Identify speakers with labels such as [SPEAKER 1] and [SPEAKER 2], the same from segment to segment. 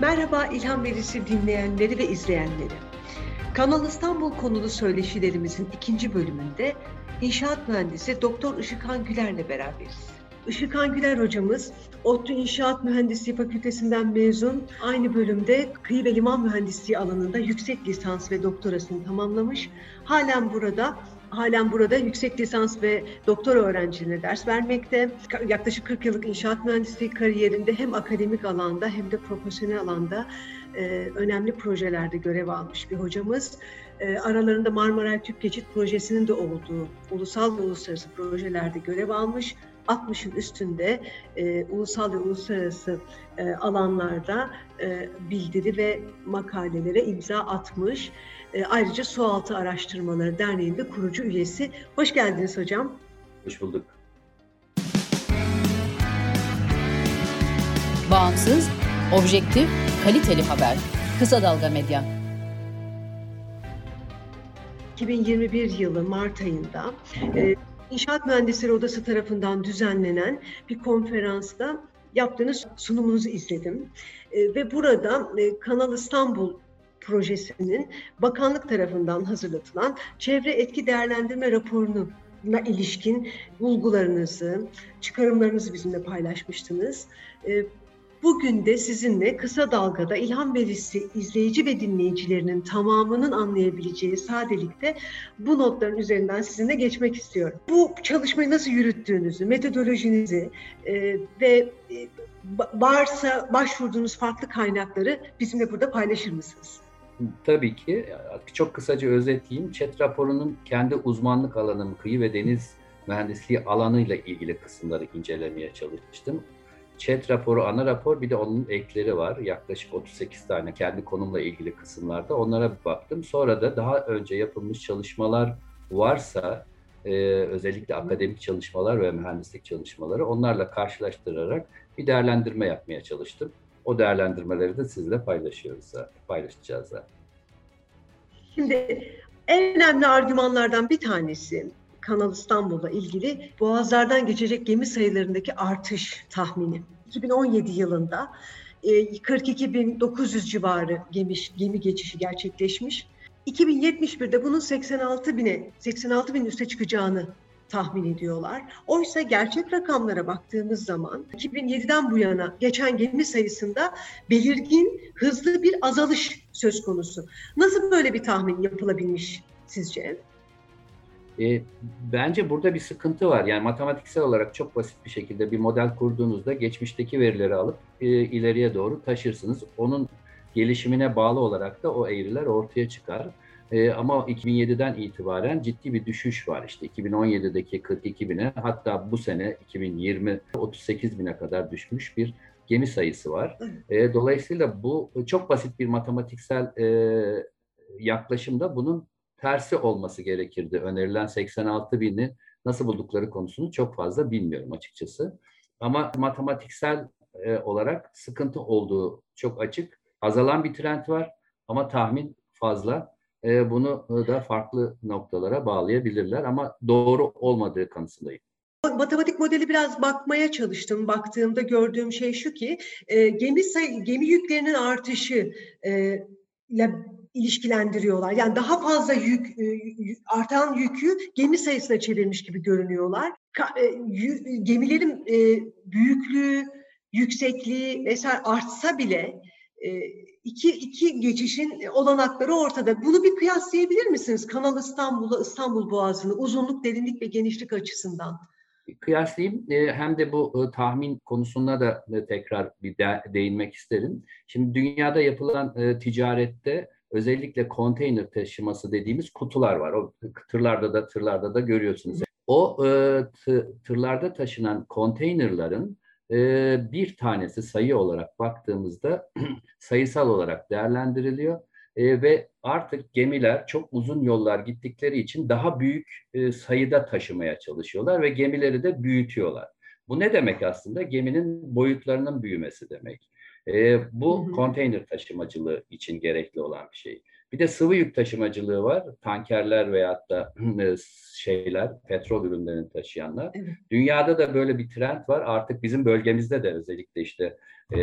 [SPEAKER 1] Merhaba İlham Verisi dinleyenleri ve izleyenleri. Kanal İstanbul konulu söyleşilerimizin ikinci bölümünde inşaat mühendisi Doktor Işıkhan Güler'le beraberiz. Işıkhan Güler hocamız ODTÜ İnşaat Mühendisliği Fakültesinden mezun. Aynı bölümde kıyı ve liman mühendisliği alanında yüksek lisans ve doktorasını tamamlamış. Halen burada halen burada yüksek lisans ve doktora öğrencilerine ders vermekte. Yaklaşık 40 yıllık inşaat mühendisliği kariyerinde hem akademik alanda hem de profesyonel alanda e, önemli projelerde görev almış bir hocamız. E, aralarında Marmaray Tüp Geçit Projesi'nin de olduğu ulusal ve uluslararası projelerde görev almış. 60'ın üstünde e, ulusal ve uluslararası e, alanlarda e, bildiri ve makalelere imza atmış. E, ayrıca Sualtı Araştırmaları Derneği'nde kurucu üyesi. Hoş geldiniz hocam.
[SPEAKER 2] Hoş bulduk.
[SPEAKER 3] Bağımsız, objektif, kaliteli haber. Kısa Dalga Medya.
[SPEAKER 1] 2021 yılı Mart ayında e, İnşaat Mühendisleri Odası tarafından düzenlenen bir konferansta yaptığınız sunumunuzu izledim. E, ve burada e, Kanal İstanbul projesinin bakanlık tarafından hazırlatılan çevre etki değerlendirme raporunu ilişkin bulgularınızı, çıkarımlarınızı bizimle paylaşmıştınız. E, Bugün de sizinle kısa dalgada ilham verisi izleyici ve dinleyicilerinin tamamının anlayabileceği sadelikte bu notların üzerinden sizinle geçmek istiyorum. Bu çalışmayı nasıl yürüttüğünüzü, metodolojinizi e, ve e, varsa başvurduğunuz farklı kaynakları bizimle burada paylaşır mısınız?
[SPEAKER 2] Tabii ki. Çok kısaca özetleyeyim. ÇED raporunun kendi uzmanlık alanım kıyı ve deniz mühendisliği alanıyla ilgili kısımları incelemeye çalıştım. Chat raporu, ana rapor bir de onun ekleri var. Yaklaşık 38 tane kendi konumla ilgili kısımlarda. Onlara bir baktım. Sonra da daha önce yapılmış çalışmalar varsa e, özellikle akademik çalışmalar ve mühendislik çalışmaları onlarla karşılaştırarak bir değerlendirme yapmaya çalıştım. O değerlendirmeleri de sizle paylaşıyoruz zaten, paylaşacağız zaten.
[SPEAKER 1] Şimdi en önemli argümanlardan bir tanesi Kanal İstanbul'la ilgili boğazlardan geçecek gemi sayılarındaki artış tahmini. 2017 yılında 42.900 e, civarı gemi, gemi geçişi gerçekleşmiş. 2071'de bunun 86 bine, 86 bin üste çıkacağını tahmin ediyorlar. Oysa gerçek rakamlara baktığımız zaman 2007'den bu yana geçen gemi sayısında belirgin, hızlı bir azalış söz konusu. Nasıl böyle bir tahmin yapılabilmiş sizce?
[SPEAKER 2] E, bence burada bir sıkıntı var. Yani matematiksel olarak çok basit bir şekilde bir model kurduğunuzda geçmişteki verileri alıp e, ileriye doğru taşırsınız. Onun gelişimine bağlı olarak da o eğriler ortaya çıkar. E, ama 2007'den itibaren ciddi bir düşüş var. İşte 2017'deki 42 bine hatta bu sene 2020 38 bine kadar düşmüş bir gemi sayısı var. E, dolayısıyla bu çok basit bir matematiksel e, yaklaşımda bunun tersi olması gerekirdi. Önerilen 86 bini nasıl buldukları konusunu çok fazla bilmiyorum açıkçası. Ama matematiksel e, olarak sıkıntı olduğu çok açık. Azalan bir trend var ama tahmin fazla. E, bunu da farklı noktalara bağlayabilirler ama doğru olmadığı kanısındayım.
[SPEAKER 1] Matematik modeli biraz bakmaya çalıştım. Baktığımda gördüğüm şey şu ki e, gemi say gemi yüklerinin artışı e, ile ilişkilendiriyorlar. Yani daha fazla yük, e, artan yükü gemi sayısına çevirmiş gibi görünüyorlar. E, gemilerin e, büyüklüğü, yüksekliği vesaire artsa bile iki, iki geçişin olanakları ortada. Bunu bir kıyaslayabilir misiniz? Kanal İstanbul'la İstanbul Boğazı'nı uzunluk, derinlik ve genişlik açısından.
[SPEAKER 2] Kıyaslayayım hem de bu tahmin konusunda da tekrar bir değinmek isterim. Şimdi dünyada yapılan ticarette özellikle konteyner taşıması dediğimiz kutular var. O tırlarda da tırlarda da görüyorsunuz. O e, tırlarda taşınan konteynerların e, bir tanesi sayı olarak baktığımızda sayısal olarak değerlendiriliyor e, ve artık gemiler çok uzun yollar gittikleri için daha büyük e, sayıda taşımaya çalışıyorlar ve gemileri de büyütüyorlar. Bu ne demek aslında? Geminin boyutlarının büyümesi demek. E, bu konteyner taşımacılığı için gerekli olan bir şey. Bir de sıvı yük taşımacılığı var. Tankerler veyahut da e, şeyler, petrol ürünlerini taşıyanlar. Evet. Dünyada da böyle bir trend var. Artık bizim bölgemizde de özellikle işte e,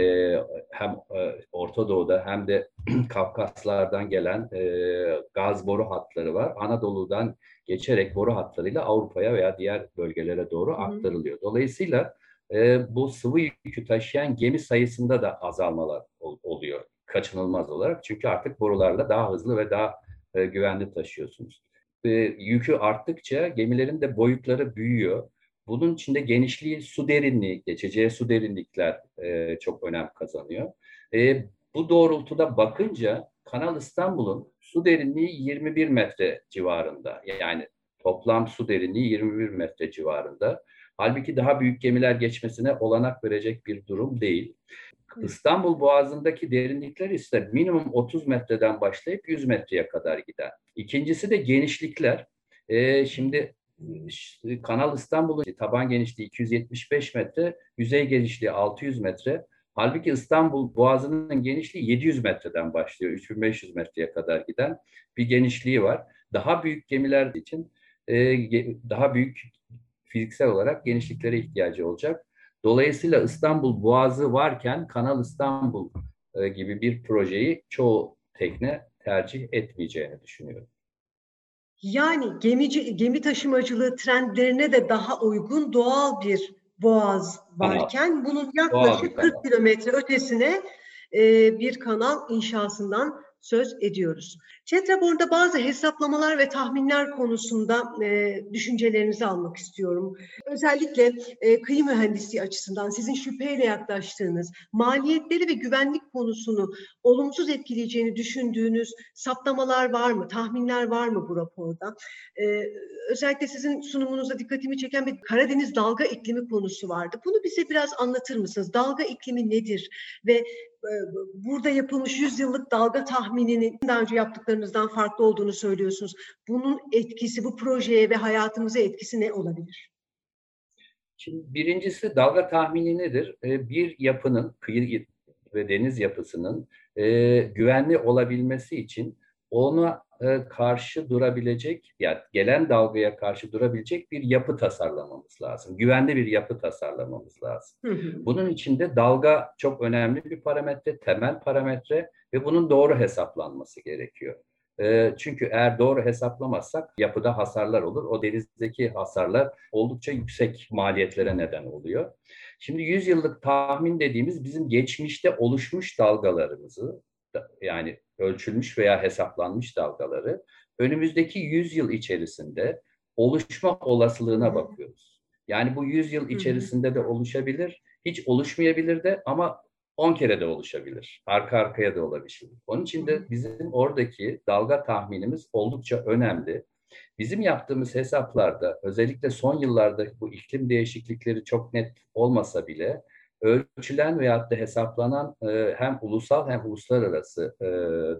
[SPEAKER 2] hem e, Orta Orta Doğu'da hem de Kafkaslardan gelen e, gaz boru hatları var. Anadolu'dan geçerek boru hatlarıyla Avrupa'ya veya diğer bölgelere doğru Hı. aktarılıyor. Dolayısıyla e, bu sıvı yükü taşıyan gemi sayısında da azalmalar ol, oluyor kaçınılmaz olarak. Çünkü artık borularla daha hızlı ve daha e, güvenli taşıyorsunuz. E, yükü arttıkça gemilerin de boyutları büyüyor. Bunun içinde genişliği, su derinliği, geçeceği su derinlikler e, çok önem kazanıyor. E, bu doğrultuda bakınca Kanal İstanbul'un su derinliği 21 metre civarında. Yani toplam su derinliği 21 metre civarında. Halbuki daha büyük gemiler geçmesine olanak verecek bir durum değil. İstanbul Boğazı'ndaki derinlikler ise minimum 30 metreden başlayıp 100 metreye kadar gider. İkincisi de genişlikler. Ee, şimdi Kanal İstanbul'un taban genişliği 275 metre, yüzey genişliği 600 metre. Halbuki İstanbul Boğazı'nın genişliği 700 metreden başlıyor. 3500 metreye kadar giden bir genişliği var. Daha büyük gemiler için e, daha büyük fiziksel olarak genişliklere ihtiyacı olacak. Dolayısıyla İstanbul Boğazı varken Kanal İstanbul e, gibi bir projeyi çoğu tekne tercih etmeyeceğini düşünüyorum.
[SPEAKER 1] Yani gemici, gemi taşımacılığı trendlerine de daha uygun doğal bir boğaz varken kanal. bunun yaklaşık 40 kilometre ötesine e, bir kanal inşasından söz ediyoruz. Raporunda bazı hesaplamalar ve tahminler konusunda e, düşüncelerinizi almak istiyorum. Özellikle e, kıyı mühendisliği açısından sizin şüpheyle yaklaştığınız, maliyetleri ve güvenlik konusunu olumsuz etkileyeceğini düşündüğünüz saptamalar var mı, tahminler var mı bu raporda? E, özellikle sizin sunumunuzda dikkatimi çeken bir Karadeniz dalga iklimi konusu vardı. Bunu bize biraz anlatır mısınız? Dalga iklimi nedir ve burada yapılmış 100 yıllık dalga tahmininin daha önce yaptıklarınızdan farklı olduğunu söylüyorsunuz. Bunun etkisi, bu projeye ve hayatımıza etkisi ne olabilir?
[SPEAKER 2] Şimdi birincisi dalga tahmini nedir? E, bir yapının, kıyı ve deniz yapısının e, güvenli olabilmesi için ona e, karşı durabilecek, yani gelen dalgaya karşı durabilecek bir yapı tasarlamamız lazım. Güvenli bir yapı tasarlamamız lazım. Bunun için de dalga çok önemli bir parametre, temel parametre ve bunun doğru hesaplanması gerekiyor. E, çünkü eğer doğru hesaplamazsak yapıda hasarlar olur. O denizdeki hasarlar oldukça yüksek maliyetlere neden oluyor. Şimdi 100 yıllık tahmin dediğimiz bizim geçmişte oluşmuş dalgalarımızı yani ölçülmüş veya hesaplanmış dalgaları önümüzdeki 100 yıl içerisinde oluşma olasılığına bakıyoruz. Yani bu 100 yıl içerisinde de oluşabilir, hiç oluşmayabilir de ama 10 kere de oluşabilir. Arka arkaya da olabilir. Onun için de bizim oradaki dalga tahminimiz oldukça önemli. Bizim yaptığımız hesaplarda özellikle son yıllarda bu iklim değişiklikleri çok net olmasa bile ölçülen veyahut da hesaplanan e, hem ulusal hem uluslararası e,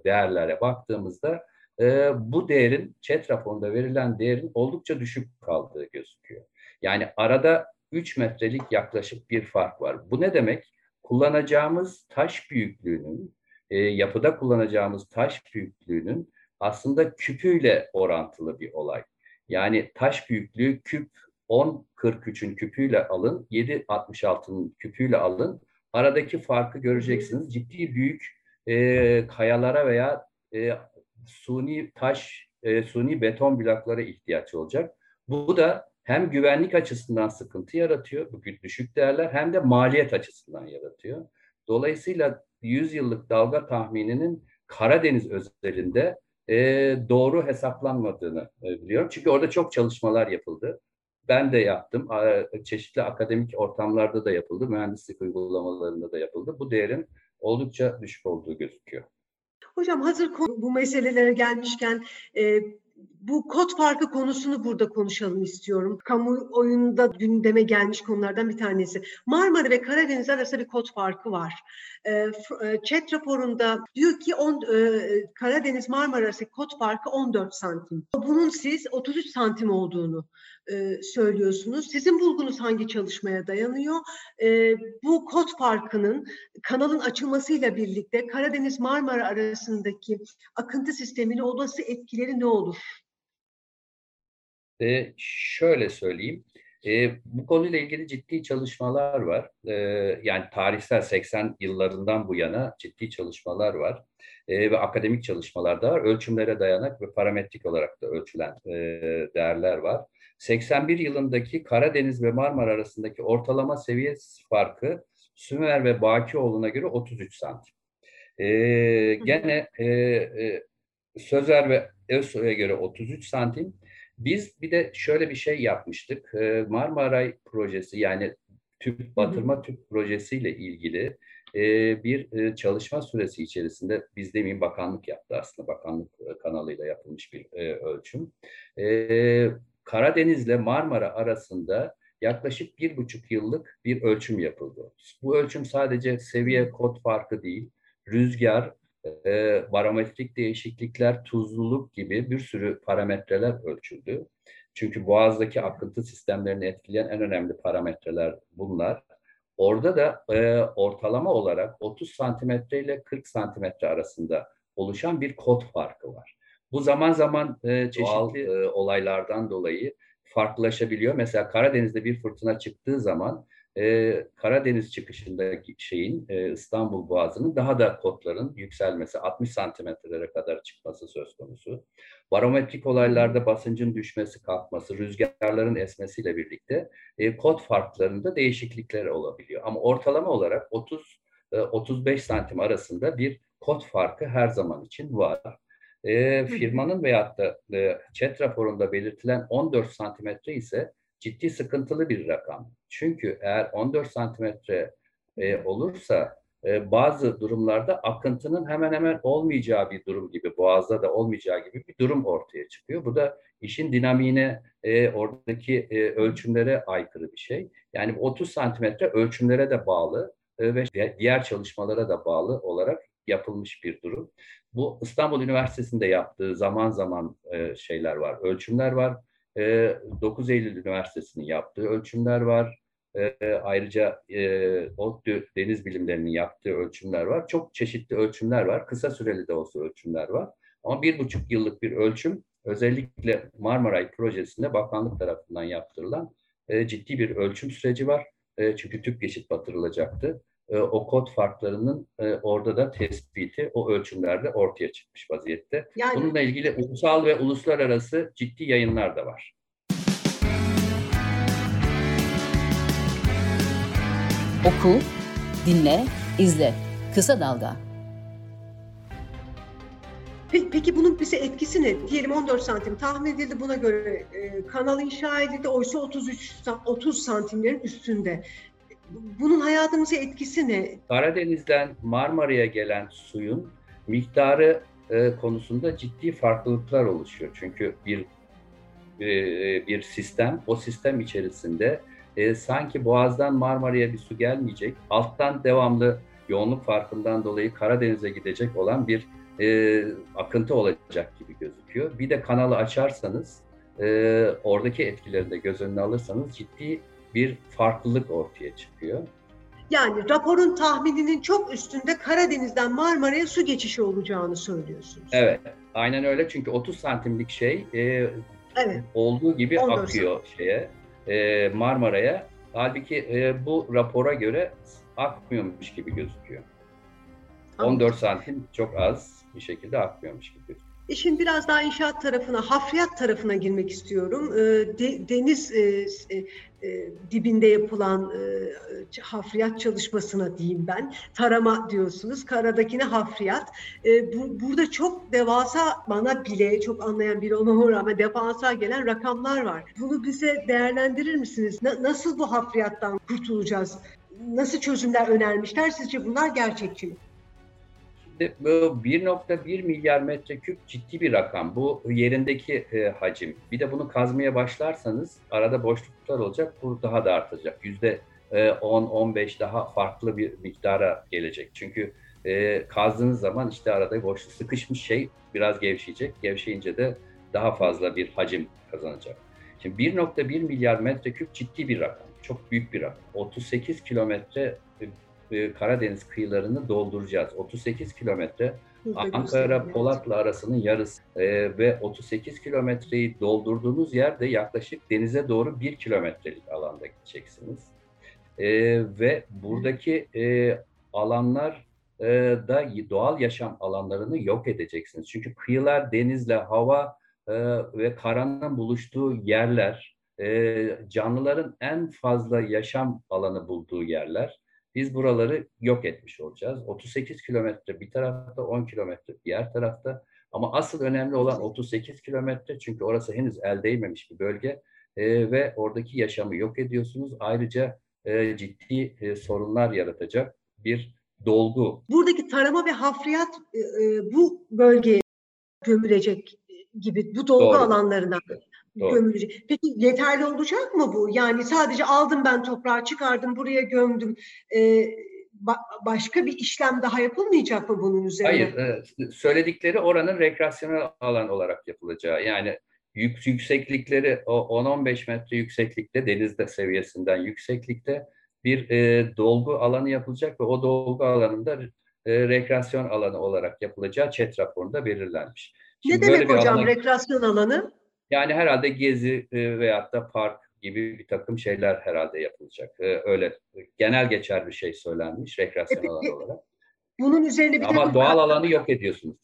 [SPEAKER 2] değerlere baktığımızda e, bu değerin chat raporunda verilen değerin oldukça düşük kaldığı gözüküyor. Yani arada 3 metrelik yaklaşık bir fark var. Bu ne demek? Kullanacağımız taş büyüklüğünün, e, yapıda kullanacağımız taş büyüklüğünün aslında küpüyle orantılı bir olay. Yani taş büyüklüğü küp 10.43'ün küpüyle alın, 7.66'nın küpüyle alın. Aradaki farkı göreceksiniz. Ciddi büyük e, kayalara veya e, suni taş, e, suni beton bloklara ihtiyaç olacak. Bu da hem güvenlik açısından sıkıntı yaratıyor, bu düşük değerler, hem de maliyet açısından yaratıyor. Dolayısıyla 100 yıllık dalga tahmininin Karadeniz özelinde e, doğru hesaplanmadığını e, biliyorum. Çünkü orada çok çalışmalar yapıldı ben de yaptım. Çeşitli akademik ortamlarda da yapıldı. Mühendislik uygulamalarında da yapıldı. Bu değerin oldukça düşük olduğu gözüküyor.
[SPEAKER 1] Hocam hazır bu meselelere gelmişken e, bu kod farkı konusunu burada konuşalım istiyorum. Kamu oyunda gündeme gelmiş konulardan bir tanesi. Marmara ve Karadeniz arasında bir kod farkı var. E, chat raporunda diyor ki e, Karadeniz Marmara arası kod farkı 14 santim. Bunun siz 33 santim olduğunu e, söylüyorsunuz. Sizin bulgunuz hangi çalışmaya dayanıyor? E, bu kod farkının kanalın açılmasıyla birlikte Karadeniz Marmara arasındaki akıntı sistemine olası etkileri ne olur?
[SPEAKER 2] E, şöyle söyleyeyim. E, bu konuyla ilgili ciddi çalışmalar var. E, yani tarihsel 80 yıllarından bu yana ciddi çalışmalar var. E, ve akademik çalışmalar da var. Ölçümlere dayanak ve parametrik olarak da ölçülen e, değerler var. 81 yılındaki Karadeniz ve Marmara arasındaki ortalama seviye farkı Sümer ve Bakioğlu'na göre 33 santim. E, gene e, e, Sözer ve Özsoy'a göre 33 santim. Biz bir de şöyle bir şey yapmıştık. E, Marmaray projesi yani tüp batırma tüp projesiyle ilgili e, bir e, çalışma süresi içerisinde biz demeyeyim bakanlık yaptı aslında bakanlık e, kanalıyla yapılmış bir ölçüm. E, Karadeniz ile Marmara arasında yaklaşık bir buçuk yıllık bir ölçüm yapıldı. Bu ölçüm sadece seviye kod farkı değil, rüzgar, e, barometrik değişiklikler, tuzluluk gibi bir sürü parametreler ölçüldü. Çünkü boğazdaki akıntı sistemlerini etkileyen en önemli parametreler bunlar. Orada da e, ortalama olarak 30 santimetre ile 40 santimetre arasında oluşan bir kod farkı var. Bu zaman zaman e, çeşitli Doğal, e, olaylardan dolayı farklılaşabiliyor. Mesela Karadeniz'de bir fırtına çıktığı zaman e, Karadeniz çıkışındaki şeyin e, İstanbul Boğazı'nın daha da kotların yükselmesi 60 santimetrelere kadar çıkması söz konusu. Barometrik olaylarda basıncın düşmesi, kalkması, rüzgarların esmesiyle birlikte e, kot farklarında değişiklikler olabiliyor. Ama ortalama olarak 30 e, 35 santim arasında bir kot farkı her zaman için var. E, firmanın veyahut da e, chat raporunda belirtilen 14 santimetre ise ciddi sıkıntılı bir rakam. Çünkü eğer 14 santimetre e, olursa e, bazı durumlarda akıntının hemen hemen olmayacağı bir durum gibi, boğazda da olmayacağı gibi bir durum ortaya çıkıyor. Bu da işin dinamiğine, e, oradaki e, ölçümlere aykırı bir şey. Yani 30 santimetre ölçümlere de bağlı e, ve diğer çalışmalara da bağlı olarak yapılmış bir durum. Bu İstanbul Üniversitesi'nde yaptığı zaman zaman e, şeyler var, ölçümler var. E, 9 Eylül Üniversitesi'nin yaptığı ölçümler var. E, ayrıca e, ODTÜ Deniz Bilimleri'nin yaptığı ölçümler var. Çok çeşitli ölçümler var. Kısa süreli de olsa ölçümler var. Ama bir buçuk yıllık bir ölçüm özellikle Marmaray projesinde bakanlık tarafından yaptırılan e, ciddi bir ölçüm süreci var. E, çünkü tüp geçit batırılacaktı. E, o kod farklarının e, orada da tespiti o ölçümlerde ortaya çıkmış vaziyette. Yani... Bununla ilgili ulusal ve uluslararası ciddi yayınlar da var.
[SPEAKER 3] Oku, dinle, izle. Kısa Dalga.
[SPEAKER 1] Peki bunun bize etkisi ne? Diyelim 14 santim tahmin edildi buna göre e, kanal inşa edildi. Oysa 33 30 santimlerin üstünde. Bunun hayatımıza etkisi ne?
[SPEAKER 2] Karadeniz'den Marmara'ya gelen suyun miktarı e, konusunda ciddi farklılıklar oluşuyor. Çünkü bir e, bir sistem, o sistem içerisinde e, sanki Boğaz'dan Marmara'ya bir su gelmeyecek, alttan devamlı yoğunluk farkından dolayı Karadeniz'e gidecek olan bir e, akıntı olacak gibi gözüküyor. Bir de kanalı açarsanız, e, oradaki etkileri de göz önüne alırsanız ciddi bir farklılık ortaya çıkıyor.
[SPEAKER 1] Yani raporun tahmininin çok üstünde Karadeniz'den Marmara'ya su geçişi olacağını söylüyorsunuz.
[SPEAKER 2] Evet, aynen öyle çünkü 30 santimlik şey e, evet. olduğu gibi akıyor santim. şeye e, Marmara'ya. Halbuki e, bu rapora göre akmıyormuş gibi gözüküyor. Anladım. 14 santim çok az bir şekilde akmıyormuş gibi gözüküyor.
[SPEAKER 1] İşin biraz daha inşaat tarafına, hafriyat tarafına girmek istiyorum. De, deniz e, e, dibinde yapılan e, hafriyat çalışmasına diyeyim ben. Tarama diyorsunuz, karadakine hafriyat. E, bu, burada çok devasa, bana bile çok anlayan biri olmama rağmen devasa gelen rakamlar var. Bunu bize değerlendirir misiniz? Na, nasıl bu hafriyattan kurtulacağız? Nasıl çözümler önermişler? Sizce bunlar gerçekçi mi?
[SPEAKER 2] Bu 1.1 milyar metreküp ciddi bir rakam. Bu yerindeki e, hacim. Bir de bunu kazmaya başlarsanız arada boşluklar olacak. Bu daha da artacak. Yüzde 10-15 e, daha farklı bir miktara gelecek. Çünkü e, kazdığınız zaman işte arada boşluk sıkışmış şey biraz gevşeyecek. Gevşeyince de daha fazla bir hacim kazanacak. Şimdi 1.1 milyar metreküp ciddi bir rakam. Çok büyük bir rakam. 38 kilometre e, Karadeniz kıyılarını dolduracağız. 38 kilometre Ankara Polatlı arasının yarısı e, ve 38 kilometreyi doldurduğunuz yerde yaklaşık denize doğru 1 kilometrelik alanda gideceksiniz. E, ve buradaki e, alanlar e, da doğal yaşam alanlarını yok edeceksiniz. Çünkü kıyılar denizle, hava e, ve karanın buluştuğu yerler, e, canlıların en fazla yaşam alanı bulduğu yerler. Biz buraları yok etmiş olacağız. 38 kilometre bir tarafta, 10 kilometre diğer tarafta. Ama asıl önemli olan 38 kilometre çünkü orası henüz el değmemiş bir bölge e, ve oradaki yaşamı yok ediyorsunuz. Ayrıca e, ciddi e, sorunlar yaratacak bir dolgu.
[SPEAKER 1] Buradaki tarama ve hafriyat e, e bu bölgeye gömülecek gibi bu dolgu Doğru. alanlarına Doğru. gömülecek. Peki yeterli olacak mı bu? Yani sadece aldım ben toprağı çıkardım buraya gömdüm. Ee, ba- başka bir işlem daha yapılmayacak mı bunun üzerine?
[SPEAKER 2] Hayır. E, söyledikleri oranın rekreasyonel alan olarak yapılacağı. Yani yük, yükseklikleri o 10-15 metre yükseklikte denizde seviyesinden yükseklikte bir e, dolgu alanı yapılacak ve o dolgu alanında e, rekreasyon alanı olarak yapılacağı ÇED raporunda belirlenmiş.
[SPEAKER 1] Şimdi ne demek hocam alana, rekreasyon alanı?
[SPEAKER 2] Yani herhalde gezi e, veyahut da park gibi bir takım şeyler herhalde yapılacak. E, öyle genel geçer bir şey söylenmiş rekreasyon e, alanı olarak.
[SPEAKER 1] Bunun üzerine bir
[SPEAKER 2] Ama doğal alanı yok ediyorsunuz.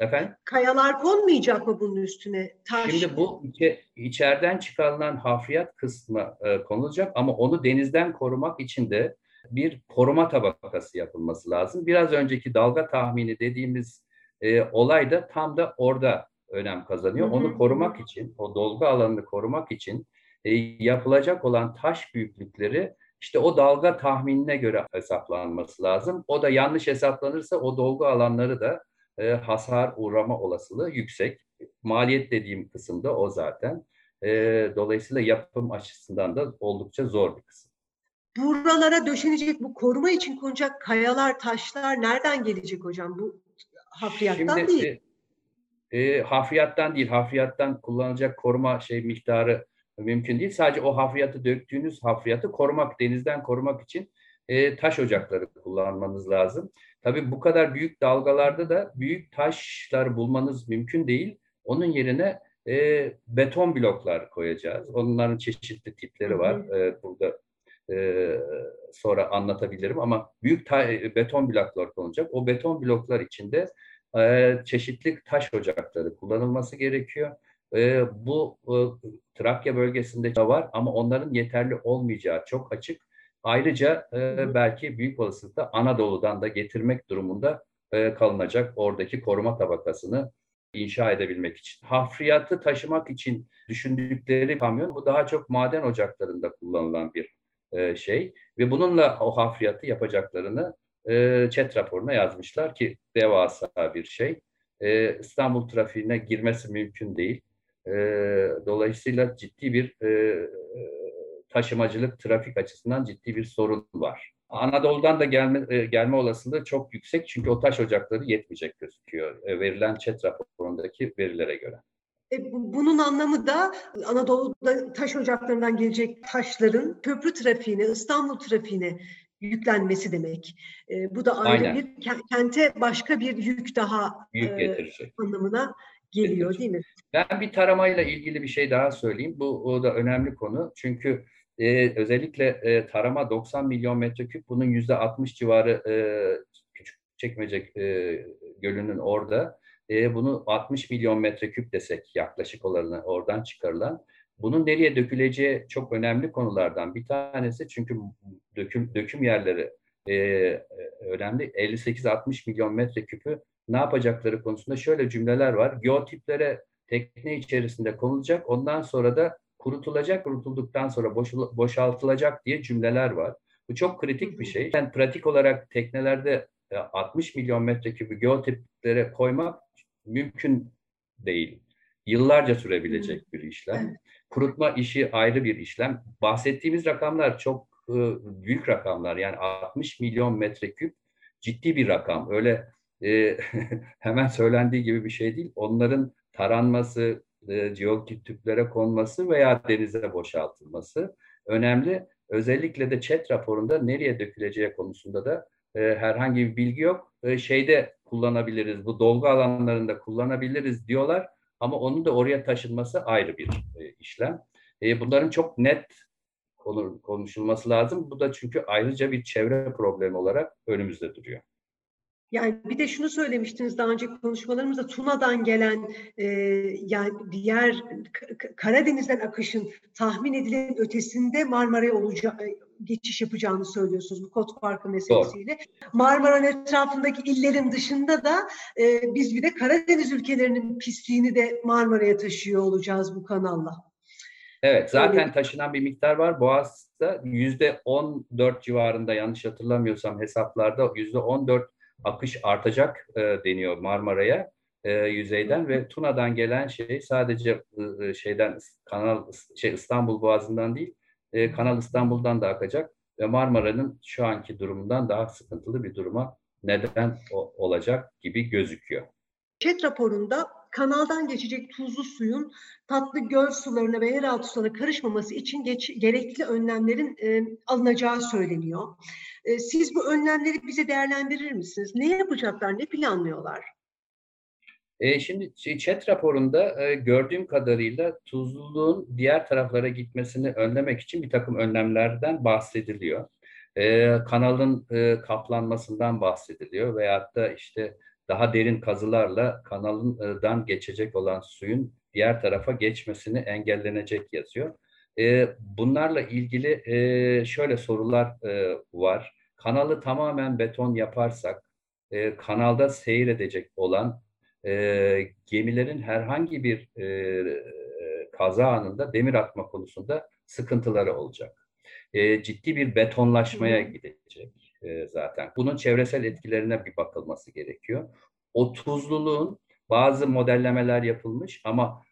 [SPEAKER 2] Efendim?
[SPEAKER 1] Kayalar konmayacak mı bunun üstüne?
[SPEAKER 2] Taş. Şimdi bu içe, içeriden çıkarılan hafriyat kısmı e, konulacak ama onu denizden korumak için de bir koruma tabakası yapılması lazım. Biraz önceki dalga tahmini dediğimiz e, olay da tam da orada önem kazanıyor. Hı hı. Onu korumak için, o dolgu alanını korumak için e, yapılacak olan taş büyüklükleri işte o dalga tahminine göre hesaplanması lazım. O da yanlış hesaplanırsa o dolgu alanları da e, hasar uğrama olasılığı yüksek. Maliyet dediğim kısımda o zaten. E, dolayısıyla yapım açısından da oldukça zor bir kısım.
[SPEAKER 1] Buralara döşenecek bu koruma için konacak kayalar, taşlar nereden gelecek hocam? Bu hafriyattan Şimdi, değil.
[SPEAKER 2] E, e, hafriyattan değil, hafriyattan kullanılacak koruma şey miktarı mümkün değil. Sadece o hafriyatı döktüğünüz hafriyatı korumak, denizden korumak için e, taş ocakları kullanmanız lazım. Tabii bu kadar büyük dalgalarda da büyük taşlar bulmanız mümkün değil. Onun yerine e, beton bloklar koyacağız. Onların çeşitli tipleri var. E, burada e, sonra anlatabilirim ama büyük ta- beton bloklar konulacak. O beton bloklar içinde e, çeşitli taş ocakları kullanılması gerekiyor. E, bu e, Trakya bölgesinde de var ama onların yeterli olmayacağı çok açık. Ayrıca e, belki büyük olasılıkla Anadolu'dan da getirmek durumunda e, kalınacak oradaki koruma tabakasını inşa edebilmek için. Hafriyatı taşımak için düşündükleri kamyon bu daha çok maden ocaklarında kullanılan bir e, şey ve bununla o hafriyatı yapacaklarını e, chat raporuna yazmışlar ki devasa bir şey. E, İstanbul trafiğine girmesi mümkün değil. E, dolayısıyla ciddi bir e, taşımacılık trafik açısından ciddi bir sorun var. Anadolu'dan da gelme, e, gelme olasılığı çok yüksek çünkü o taş ocakları yetmeyecek gözüküyor e, verilen chat raporundaki verilere göre.
[SPEAKER 1] E, bunun anlamı da Anadolu'da taş ocaklarından gelecek taşların köprü trafiğine, İstanbul trafiğine yüklenmesi demek. E, bu da ayrı Aynen. bir kente başka bir yük daha yük e, anlamına geliyor getirecek. değil mi?
[SPEAKER 2] Ben bir taramayla ilgili bir şey daha söyleyeyim. Bu o da önemli konu. Çünkü e, özellikle e, tarama 90 milyon metreküp bunun yüzde 60 civarı e, küçük çekmece e, gölünün orada. E, bunu 60 milyon metreküp desek yaklaşık olanı oradan çıkarılan. Bunun nereye döküleceği çok önemli konulardan bir tanesi çünkü döküm, döküm yerleri e, önemli. 58-60 milyon metreküpü ne yapacakları konusunda şöyle cümleler var. Geotiplere tekne içerisinde konulacak. Ondan sonra da kurutulacak, kurutulduktan sonra boş, boşaltılacak diye cümleler var. Bu çok kritik bir şey. Yani pratik olarak teknelerde 60 e, milyon metreküpü geotiplere koymak mümkün değil. Yıllarca sürebilecek bir işlem. Kurutma işi ayrı bir işlem. Bahsettiğimiz rakamlar çok e, büyük rakamlar. Yani 60 milyon metreküp ciddi bir rakam. Öyle e, hemen söylendiği gibi bir şey değil. Onların taranması, e, jeolojik tüplere konması veya denize boşaltılması önemli. Özellikle de chat raporunda nereye döküleceği konusunda da e, herhangi bir bilgi yok. E, şeyde kullanabiliriz, bu dolgu alanlarında kullanabiliriz diyorlar. Ama onun da oraya taşınması ayrı bir e, işlem. E, bunların çok net konuşulması lazım. Bu da çünkü ayrıca bir çevre problemi olarak önümüzde duruyor.
[SPEAKER 1] Yani bir de şunu söylemiştiniz daha önce konuşmalarımızda Tuna'dan gelen e, yani diğer Karadeniz'den akışın tahmin edilen ötesinde Marmara'ya olacak e, geçiş yapacağını söylüyorsunuz bu kod farkı meselesiyle. Marmara'nın etrafındaki illerin dışında da e, biz bir de Karadeniz ülkelerinin pisliğini de Marmara'ya taşıyor olacağız bu kanalla.
[SPEAKER 2] Evet zaten Öyle. taşınan bir miktar var. Boğaz'da yüzde 14 civarında yanlış hatırlamıyorsam hesaplarda yüzde 14 akış artacak e, deniyor Marmara'ya e, yüzeyden ve Tuna'dan gelen şey sadece e, şeyden kanal şey İstanbul Boğazı'ndan değil e, Kanal İstanbul'dan da akacak ve Marmara'nın şu anki durumundan daha sıkıntılı bir duruma neden olacak gibi gözüküyor.
[SPEAKER 1] Çet raporunda kanaldan geçecek tuzlu suyun tatlı göl sularına ve yeraltı sularına karışmaması için geç, gerekli önlemlerin e, alınacağı söyleniyor. E, siz bu önlemleri bize değerlendirir misiniz? Ne yapacaklar, ne planlıyorlar?
[SPEAKER 2] E, şimdi chat raporunda e, gördüğüm kadarıyla tuzluluğun diğer taraflara gitmesini önlemek için bir takım önlemlerden bahsediliyor. E, kanalın e, kaplanmasından bahsediliyor veyahut da işte daha derin kazılarla kanaldan geçecek olan suyun diğer tarafa geçmesini engellenecek yazıyor. E, bunlarla ilgili e, şöyle sorular e, var. Kanalı tamamen beton yaparsak e, kanalda seyredecek olan e, gemilerin herhangi bir e, kaza anında demir atma konusunda sıkıntıları olacak. E, ciddi bir betonlaşmaya gidecek e, zaten. Bunun çevresel etkilerine bir bakılması gerekiyor. O tuzluluğun bazı modellemeler yapılmış ama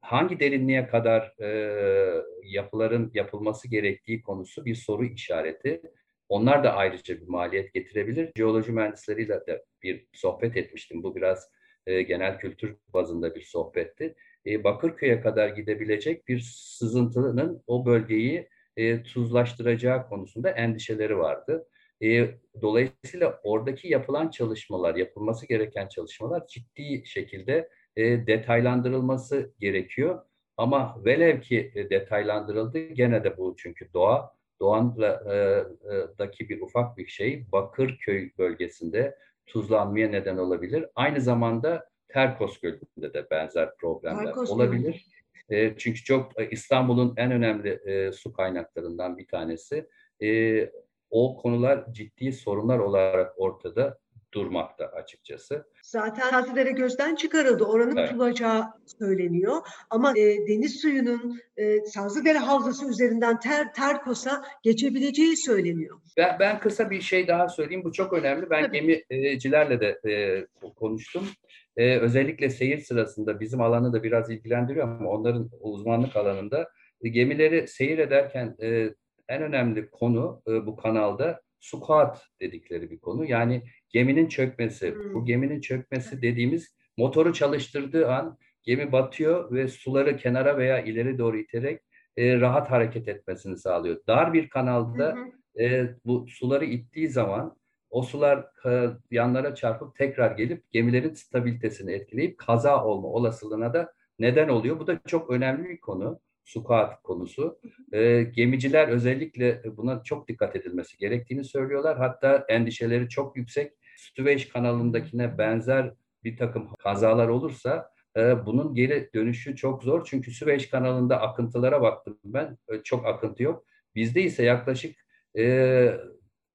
[SPEAKER 2] hangi derinliğe kadar e, yapıların yapılması gerektiği konusu bir soru işareti. Onlar da ayrıca bir maliyet getirebilir. Jeoloji mühendisleriyle de bir sohbet etmiştim. Bu biraz e, genel kültür bazında bir sohbetti. E, Bakırköy'e kadar gidebilecek bir sızıntının o bölgeyi e, tuzlaştıracağı konusunda endişeleri vardı. E, dolayısıyla oradaki yapılan çalışmalar, yapılması gereken çalışmalar ciddi şekilde e, detaylandırılması gerekiyor. Ama velev ki e, detaylandırıldı gene de bu çünkü doğa, doğandaki e, e, bir ufak bir şey Bakırköy bölgesinde tuzlanmaya neden olabilir. Aynı zamanda Terkos Gölü'nde de benzer problemler Terkos olabilir. E, çünkü çok İstanbul'un en önemli e, su kaynaklarından bir tanesi. E, o konular ciddi sorunlar olarak ortada durmakta açıkçası.
[SPEAKER 1] Zaten Tatlıdere gözden çıkarıldı. Oranın evet. tutulacağı söyleniyor. Ama e, deniz suyunun e, Sazlıdere Havzası üzerinden ter, Terkos'a geçebileceği söyleniyor.
[SPEAKER 2] Ben, ben kısa bir şey daha söyleyeyim. Bu çok önemli. Ben Tabii. gemicilerle de e, konuştum. E, özellikle seyir sırasında bizim alanı da biraz ilgilendiriyor ama onların uzmanlık alanında e, gemileri seyir ederken e, en önemli konu e, bu kanalda squat dedikleri bir konu. Yani geminin çökmesi. Hmm. Bu geminin çökmesi dediğimiz motoru çalıştırdığı an gemi batıyor ve suları kenara veya ileri doğru iterek e, rahat hareket etmesini sağlıyor. Dar bir kanalda E, bu suları ittiği zaman o sular e, yanlara çarpıp tekrar gelip gemilerin stabilitesini etkileyip kaza olma olasılığına da neden oluyor. Bu da çok önemli bir konu squat konusu. E, gemiciler özellikle buna çok dikkat edilmesi gerektiğini söylüyorlar. Hatta endişeleri çok yüksek. Süveyş kanalındakine benzer bir takım kazalar olursa e, bunun geri dönüşü çok zor. Çünkü Süveyş kanalında akıntılara baktım ben. E, çok akıntı yok. Bizde ise yaklaşık e,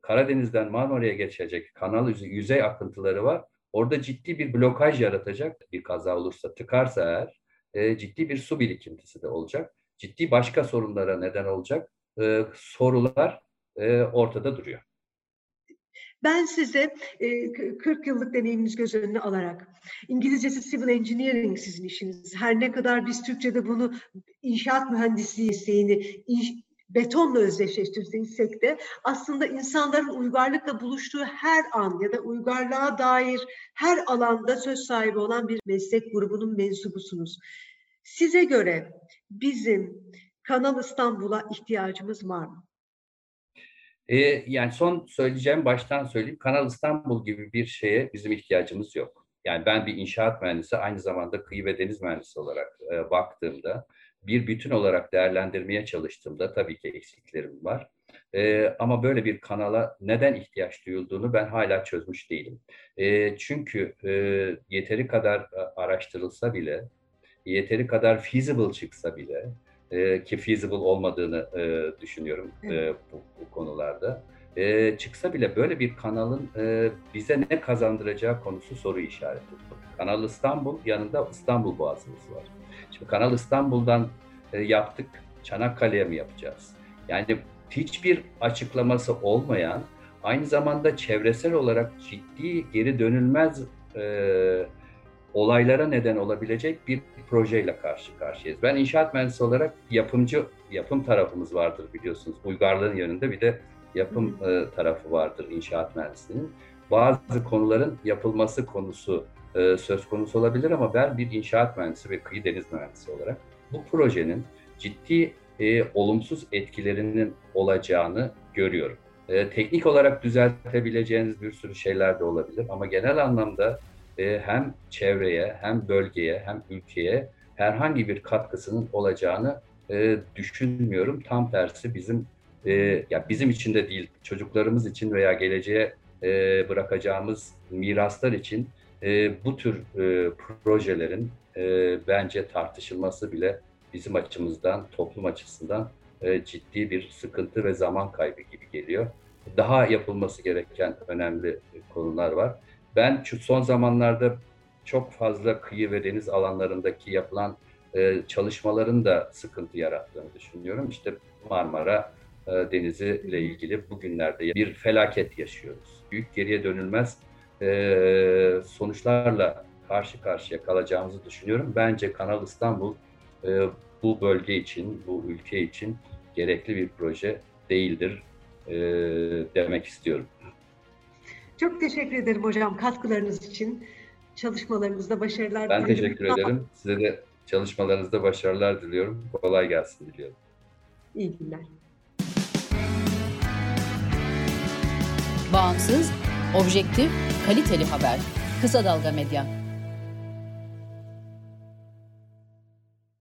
[SPEAKER 2] Karadeniz'den Marmara'ya geçecek kanal yüzey akıntıları var. Orada ciddi bir blokaj yaratacak bir kaza olursa, tıkarsa eğer e, ciddi bir su birikintisi de olacak ciddi başka sorunlara neden olacak e, sorular e, ortada duruyor.
[SPEAKER 1] Ben size e, 40 yıllık deneyiminiz göz önüne alarak, İngilizcesi civil engineering sizin işiniz. Her ne kadar biz Türkçe'de bunu inşaat mühendisliği isteğini inş, betonla özdeşleştirsek de aslında insanların uygarlıkla buluştuğu her an ya da uygarlığa dair her alanda söz sahibi olan bir meslek grubunun mensubusunuz. Size göre bizim Kanal İstanbul'a ihtiyacımız var mı?
[SPEAKER 2] E, yani son söyleyeceğim baştan söyleyeyim. Kanal İstanbul gibi bir şeye bizim ihtiyacımız yok. Yani ben bir inşaat mühendisi aynı zamanda kıyı ve deniz mühendisi olarak e, baktığımda bir bütün olarak değerlendirmeye çalıştığımda tabii ki eksiklerim var. E, ama böyle bir kanala neden ihtiyaç duyulduğunu ben hala çözmüş değilim. E, çünkü e, yeteri kadar e, araştırılsa bile, yeteri kadar feasible çıksa bile, e, ki feasible olmadığını e, düşünüyorum e, bu, bu konularda. E, çıksa bile böyle bir kanalın e, bize ne kazandıracağı konusu soru işareti. Kanal İstanbul yanında İstanbul Boğazımız var. Şimdi Kanal İstanbul'dan e, yaptık, Çanakkale'ye mi yapacağız? Yani hiçbir açıklaması olmayan, aynı zamanda çevresel olarak ciddi geri dönülmez e, olaylara neden olabilecek bir projeyle karşı karşıyayız. Ben inşaat mühendisi olarak yapımcı, yapım tarafımız vardır biliyorsunuz. Uygarlığın yönünde bir de yapım e, tarafı vardır inşaat mühendisliğinin. Bazı konuların yapılması konusu e, söz konusu olabilir ama ben bir inşaat mühendisi ve kıyı deniz mühendisi olarak bu projenin ciddi e, olumsuz etkilerinin olacağını görüyorum. E, teknik olarak düzeltebileceğiniz bir sürü şeyler de olabilir ama genel anlamda e, hem çevreye hem bölgeye hem ülkeye herhangi bir katkısının olacağını e, düşünmüyorum. Tam tersi bizim e, ya bizim için de değil çocuklarımız için veya geleceğe e, bırakacağımız miraslar için e, bu tür e, projelerin e, bence tartışılması bile bizim açımızdan, toplum açısından e, ciddi bir sıkıntı ve zaman kaybı gibi geliyor. Daha yapılması gereken önemli konular var. Ben şu son zamanlarda çok fazla kıyı ve deniz alanlarındaki yapılan e, çalışmaların da sıkıntı yarattığını düşünüyorum. İşte Marmara e, Denizi ile ilgili bugünlerde bir felaket yaşıyoruz. Büyük geriye dönülmez e, sonuçlarla karşı karşıya kalacağımızı düşünüyorum. Bence Kanal İstanbul e, bu bölge için, bu ülke için gerekli bir proje değildir e, demek istiyorum.
[SPEAKER 1] Çok teşekkür ederim hocam katkılarınız için. Çalışmalarınızda başarılar
[SPEAKER 2] Ben teşekkür ederim. Size de çalışmalarınızda başarılar diliyorum. Kolay gelsin diliyorum.
[SPEAKER 1] İyi günler.
[SPEAKER 3] Bağımsız, objektif, kaliteli haber. Kısa Dalga Medya.